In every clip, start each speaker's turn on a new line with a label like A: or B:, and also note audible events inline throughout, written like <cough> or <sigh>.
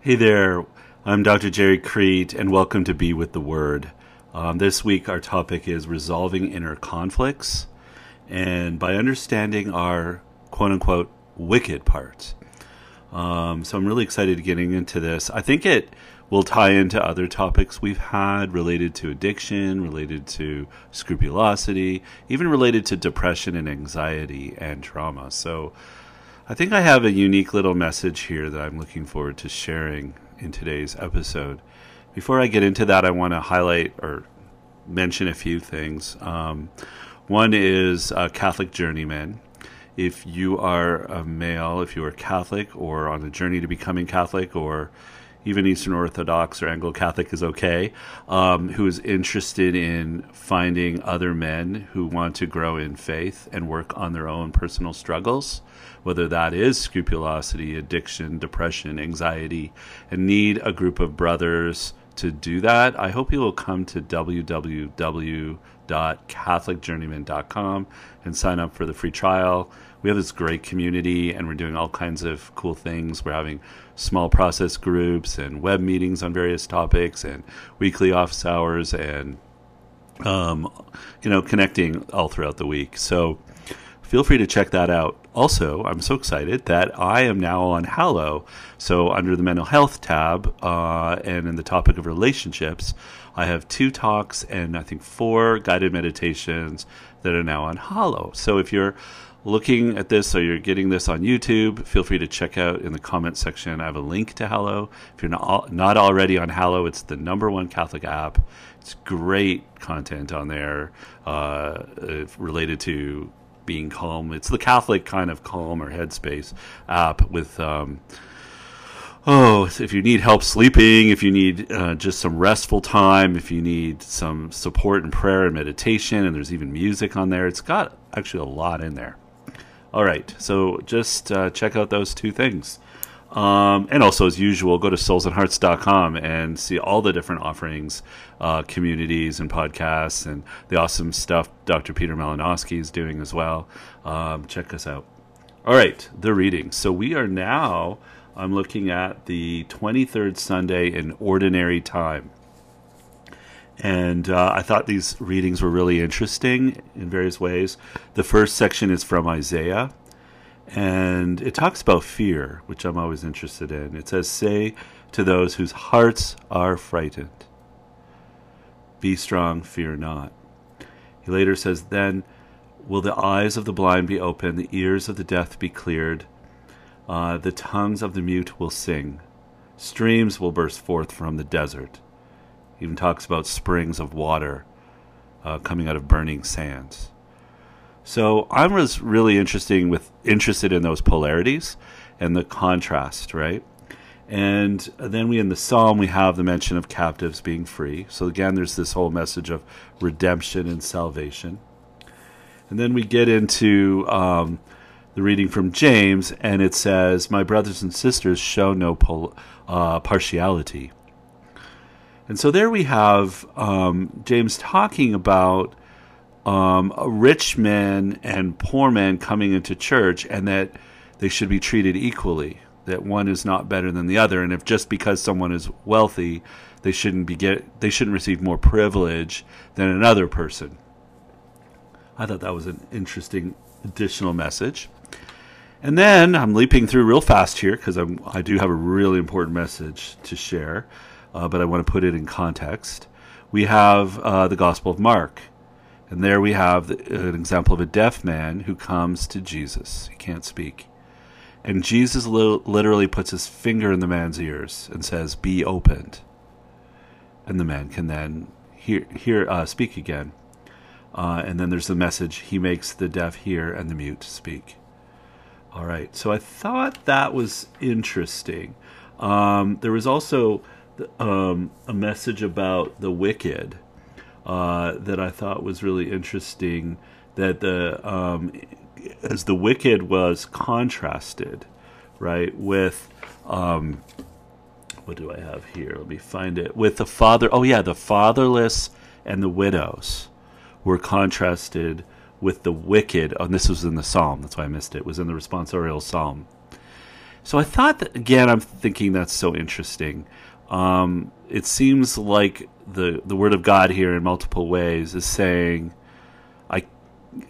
A: Hey there, I'm Dr. Gerry Crete, and welcome to Be with the Word. Um, this week, our topic is resolving inner conflicts, and by understanding our quote unquote wicked parts. Um, so I'm really excited getting into this. I think it will tie into other topics we've had related to addiction, related to scrupulosity, even related to depression and anxiety and trauma. So I think I have a unique little message here that I'm looking forward to sharing in today's episode. Before I get into that, I want to highlight or mention a few things. Um, one is Catholic Journeyman if you are a male, if you are Catholic or on a journey to becoming Catholic or even Eastern Orthodox or Anglo Catholic is okay, um, who is interested in finding other men who want to grow in faith and work on their own personal struggles, whether that is scrupulosity, addiction, depression, anxiety, and need a group of brothers to do that, I hope you will come to www.catholicjourneyman.com and sign up for the free trial we have this great community and we're doing all kinds of cool things. We're having small process groups and web meetings on various topics and weekly office hours and um, you know connecting all throughout the week. So feel free to check that out. Also, I'm so excited that I am now on Hallow. So under the mental health tab uh, and in the topic of relationships, I have two talks and I think four guided meditations that are now on Hallow. So if you're looking at this or you're getting this on YouTube, feel free to check out in the comment section. I have a link to Hallow. If you're not, not already on Hallow, it's the number one Catholic app. It's great content on there uh, related to being calm. It's the Catholic kind of calm or headspace app with. Um, oh, if you need help sleeping, if you need uh, just some restful time, if you need some support in prayer and meditation, and there's even music on there, it's got actually a lot in there. All right, so just uh, check out those two things. Um, and also, as usual, go to soulsandhearts.com and see all the different offerings, uh, communities, and podcasts, and the awesome stuff Dr. Peter Malinoski is doing as well. Um, check us out. All right, the reading. So we are now, I'm looking at the 23rd Sunday in Ordinary Time. And uh, I thought these readings were really interesting in various ways. The first section is from Isaiah, and it talks about fear, which I'm always interested in. It says, Say to those whose hearts are frightened, Be strong, fear not. He later says, Then will the eyes of the blind be opened, the ears of the deaf be cleared, uh, the tongues of the mute will sing, streams will burst forth from the desert even talks about springs of water uh, coming out of burning sands. So I was really interesting with interested in those polarities and the contrast, right? And then we in the psalm we have the mention of captives being free. So again, there's this whole message of redemption and salvation. And then we get into um, the reading from James, and it says, "My brothers and sisters, show no pol- uh, partiality." And so there we have um, James talking about um, rich men and poor men coming into church and that they should be treated equally, that one is not better than the other. And if just because someone is wealthy, they shouldn't be get they shouldn't receive more privilege than another person. I thought that was an interesting additional message. And then I'm leaping through real fast here because I do have a really important message to share uh, but I want to put it in context. We have uh, the Gospel of Mark, and there we have the, an example of a deaf man who comes to Jesus. He can't speak. And Jesus li- literally puts his finger in the man's ears and says, Be opened. And the man can then hear, hear uh, speak again. Uh, and then there's the message He makes the deaf hear and the mute speak. All right, so I thought that was interesting. Um, there was also um, a message about the wicked uh, that I thought was really interesting. That the um, as the wicked was contrasted, right, with um, what do I have here? Let me find it. With the father, oh yeah, the fatherless and the widows were contrasted with the wicked. Oh, and this was in the psalm. That's why I missed it. it was in the responsorial psalm So I thought that again. I'm thinking that's so interesting. Um, it seems like the the Word of God here in multiple ways is saying, I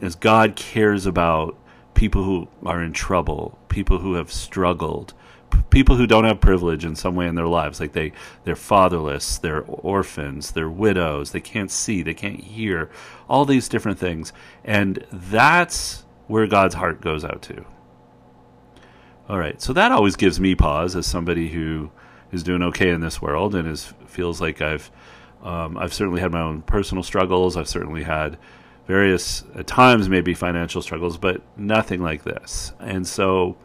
A: as God cares about people who are in trouble, people who have struggled, p- people who don't have privilege in some way in their lives, like they they're fatherless, they're orphans, they're widows, they can't see, they can't hear, all these different things, and that's where God's heart goes out to. All right, so that always gives me pause as somebody who is doing okay in this world and is feels like I've um, I've certainly had my own personal struggles. I've certainly had various at times maybe financial struggles, but nothing like this. And so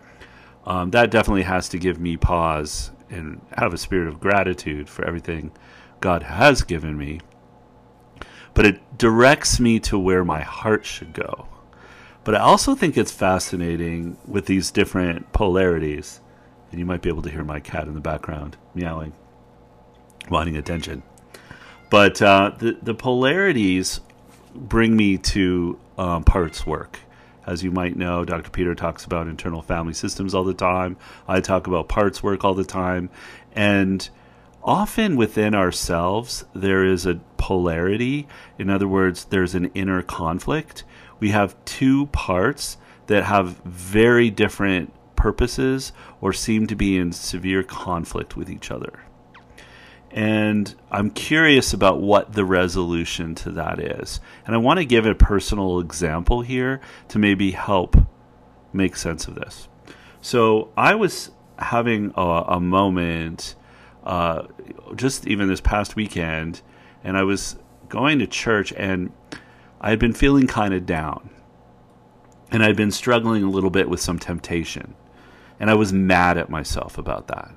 A: um, that definitely has to give me pause and have a spirit of gratitude for everything God has given me. But it directs me to where my heart should go. But I also think it's fascinating with these different polarities. And you might be able to hear my cat in the background meowing, wanting attention. But uh, the, the polarities bring me to um, parts work. As you might know, Dr. Peter talks about internal family systems all the time. I talk about parts work all the time. And often within ourselves, there is a polarity. In other words, there's an inner conflict. We have two parts that have very different purposes or seem to be in severe conflict with each other. And I'm curious about what the resolution to that is. And I want to give a personal example here to maybe help make sense of this. So I was having a, a moment uh, just even this past weekend, and I was going to church, and I had been feeling kind of down. And I'd been struggling a little bit with some temptation. And I was mad at myself about that.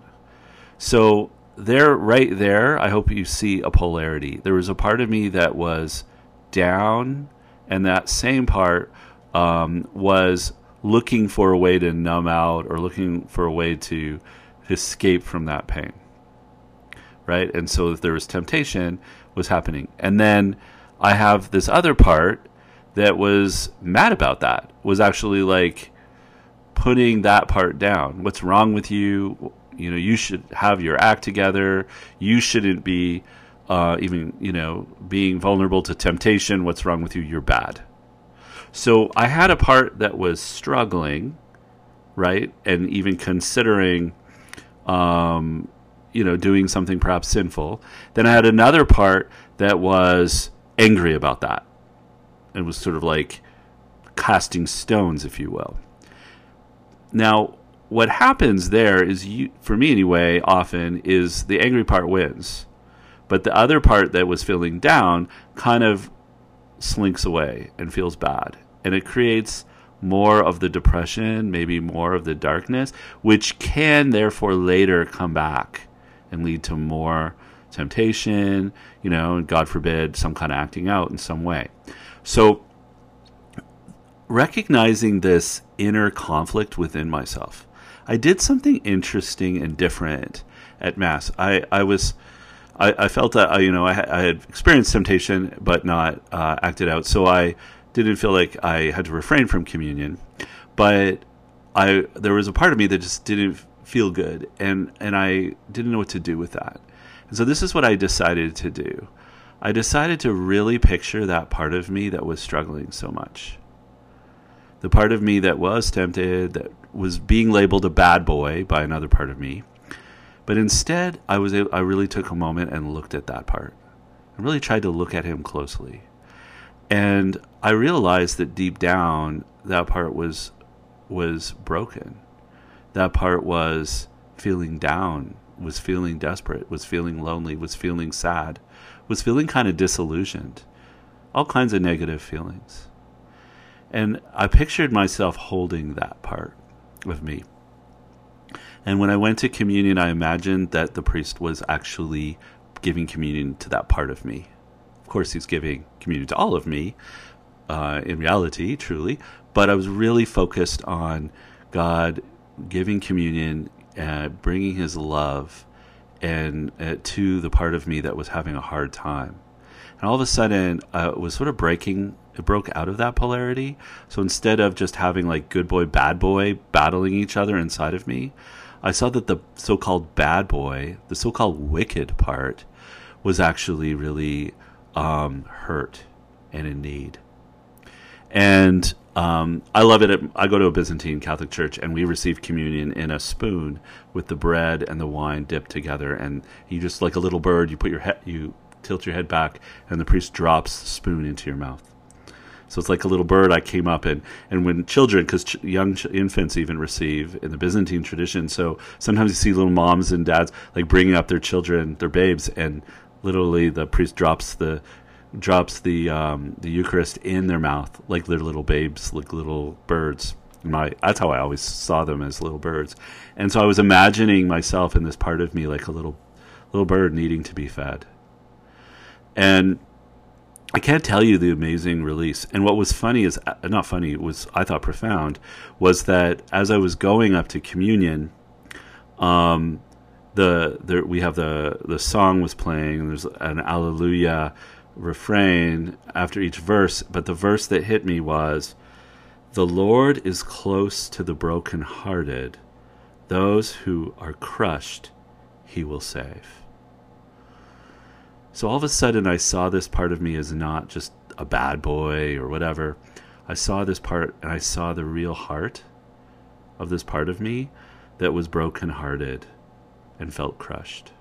A: So there, right there, I hope you see a polarity. There was a part of me that was down, and that same part um, was looking for a way to numb out or looking for a way to escape from that pain. Right? And so if there was temptation was happening. And then I have this other part that was mad about that, was actually like putting that part down. What's wrong with you? You know, you should have your act together. You shouldn't be uh, even, you know, being vulnerable to temptation. What's wrong with you? You're bad. So I had a part that was struggling, right, and even considering, um, you know, doing something perhaps sinful. Then I had another part that was angry about that, and was sort of like casting stones, if you will. Now, what happens there is you, for me anyway, often is the angry part wins, but the other part that was feeling down kind of slinks away and feels bad, and it creates more of the depression, maybe more of the darkness, which can therefore later come back and lead to more temptation, you know, and God forbid, some kind of acting out in some way. So, recognizing this inner conflict within myself, I did something interesting and different at Mass. I, I was. I, I felt that you know I, I, had experienced temptation but not uh, acted out, so I didn't feel like I had to refrain from communion. But I there was a part of me that just didn't feel good, and and I didn't know what to do with that. And so this is what I decided to do. I decided to really picture that part of me that was struggling so much. The part of me that was tempted, that was being labeled a bad boy by another part of me. But instead, I was I really took a moment and looked at that part. I really tried to look at him closely. And I realized that deep down that part was was broken. That part was feeling down, was feeling desperate, was feeling lonely, was feeling sad, was feeling kind of disillusioned. All kinds of negative feelings. And I pictured myself holding that part of me. And when I went to communion, I imagined that the priest was actually giving communion to that part of me. Of course, he's giving communion to all of me, uh, in reality, truly, but I was really focused on God giving communion, uh, bringing his love and uh, to the part of me that was having a hard time. And all of a sudden, uh, it was sort of breaking it broke out of that polarity. So instead of just having like good boy, bad boy battling each other inside of me, I saw that the so called bad boy, the so called wicked part, was actually really um, hurt and in need. And um, I love it. I go to a Byzantine Catholic church, and we receive communion in a spoon with the bread and the wine dipped together. And you just like a little bird, you put your head, you tilt your head back, and the priest drops the spoon into your mouth. So it's like a little bird. I came up in. and when children, because ch- young ch- infants even receive in the Byzantine tradition. So sometimes you see little moms and dads like bringing up their children, their babes, and literally the priest drops the drops the um, the Eucharist in their mouth like they're little babes, like little birds. My that's how I always saw them as little birds, and so I was imagining myself in this part of me like a little little bird needing to be fed. And I can't tell you the amazing release. And what was funny is uh, not funny was I thought profound was that as I was going up to communion, um, the, we have the the song was playing and there's an Alleluia refrain after each verse, but the verse that hit me was The Lord is close to the brokenhearted, those who are crushed, he will save. So all of a sudden, I saw this part of me as not just a bad boy or whatever. I saw this part and I saw the real heart of this part of me that was brokenhearted and felt crushed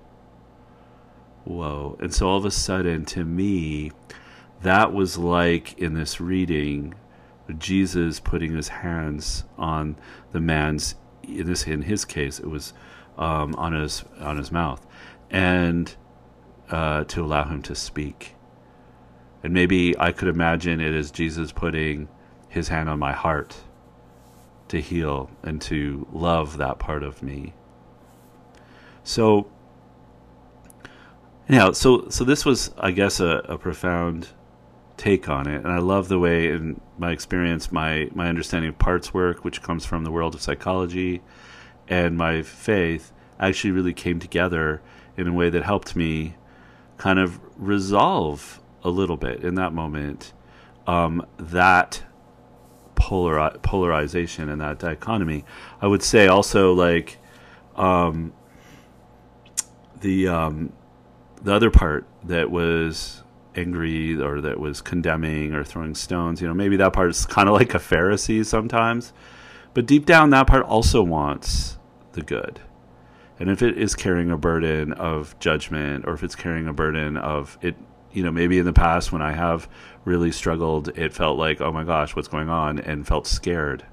A: whoa. And so all of a sudden, to me, that was like in this reading, Jesus putting his hands on the man's in this in his case it was um, on his on his mouth, and uh, to allow him to speak. And maybe I could imagine it as Jesus putting his hand on my heart to heal and to love that part of me. So yeah, so so this was, I guess, a, a profound take on it, and I love the way, in my experience, my my understanding of parts work, which comes from the world of psychology, and my faith, actually really came together in a way that helped me kind of resolve a little bit in that moment um, that polar polarization and that dichotomy. I would say also like um, the um, the other part that was angry or that was condemning or throwing stones, you know, maybe that part is kind of like a Pharisee sometimes. But deep down, that part also wants the good. And if it is carrying a burden of judgment or if it's carrying a burden of it, you know, maybe in the past when I have really struggled, it felt like, oh my gosh, what's going on? And felt scared.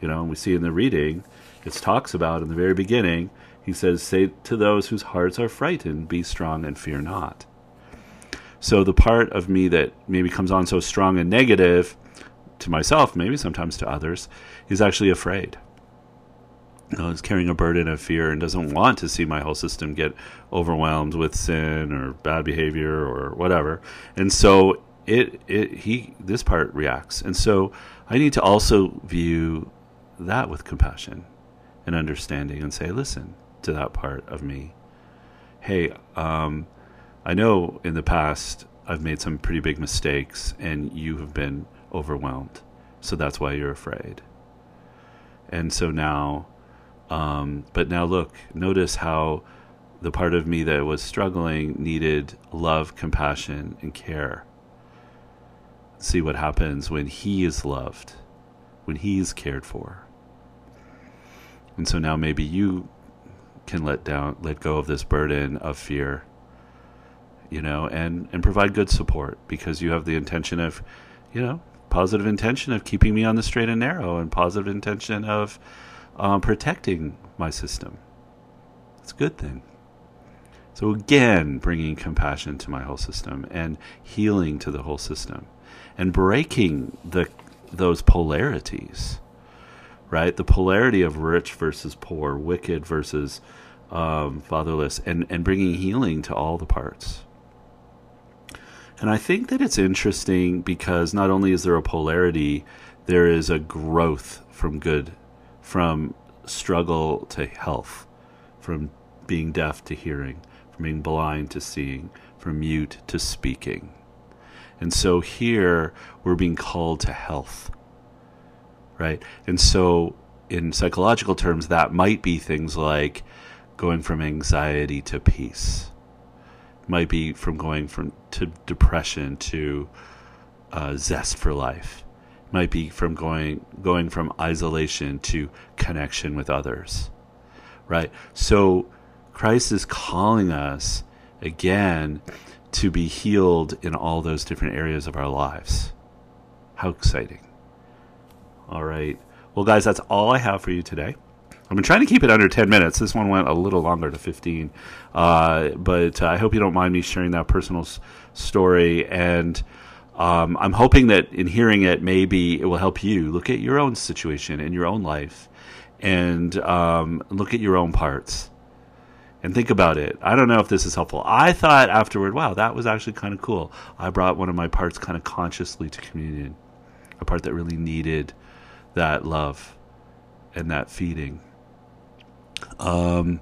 A: You know, and we see in the reading, it talks about in the very beginning, he says, Say to those whose hearts are frightened, Be strong and fear not. So the part of me that maybe comes on so strong and negative to myself, maybe sometimes to others, is actually afraid. Know, is carrying a burden of fear and doesn't want to see my whole system get overwhelmed with sin or bad behavior or whatever. And so it it he this part reacts. And so I need to also view that with compassion and understanding and say, listen, to that part of me. Hey, um, I know in the past I've made some pretty big mistakes and you have been overwhelmed. So that's why you're afraid. And so now, um, but now look, notice how the part of me that was struggling needed love, compassion, and care. See what happens when he is loved, when he is cared for. And so now maybe you can let down let go of this burden of fear you know and and provide good support because you have the intention of you know positive intention of keeping me on the straight and narrow and positive intention of um, protecting my system it's a good thing so again bringing compassion to my whole system and healing to the whole system and breaking the those polarities right? The polarity of rich versus poor, wicked versus um, fatherless, and, and bringing healing to all the parts. And I think that it's interesting because not only is there a polarity, there is a growth from good, from struggle to health, from being deaf to hearing, from being blind to seeing, from mute to speaking. And so here we're being called to health right? And so in psychological terms, that might be things like going from anxiety to peace. Might be from going from to depression to uh, zest for life. Might be from going going from isolation to connection with others. Right. So Christ is calling us again to be healed in all those different areas of our lives. How exciting! All right. Well, guys, that's all I have for you today. I've been trying to keep it under 10 minutes. This one went a little longer to 15. Uh, but I hope you don't mind me sharing that personal s- story. And um, I'm hoping that in hearing it, maybe it will help you look at your own situation in your own life and um, look at your own parts and think about it. I don't know if this is helpful. I thought afterward, wow, that was actually kind of cool. I brought one of my parts kind of consciously to communion, a part that really needed that love and that feeding. Um,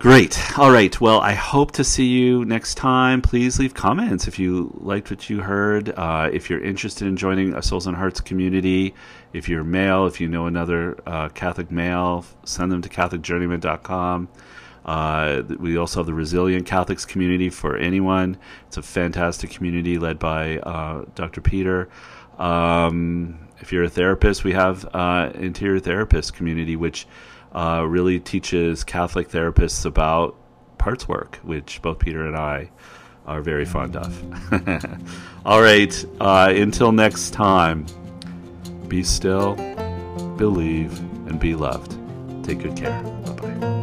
A: great. All right. Well, I hope to see you next time. Please leave comments if you liked what you heard. Uh, if you're interested in joining a Souls and Hearts community, if you're male, if you know another uh, Catholic male, send them to CatholicJourneyman.com. Uh, we also have the Resilient Catholics community for anyone. It's a fantastic community led by uh, Dr. Peter. Um, if you're a therapist, we have uh, interior therapist community, which uh, really teaches Catholic therapists about parts work, which both Peter and I are very fond of. <laughs> All right, uh, until next time, be still, believe, and be loved. Take good care.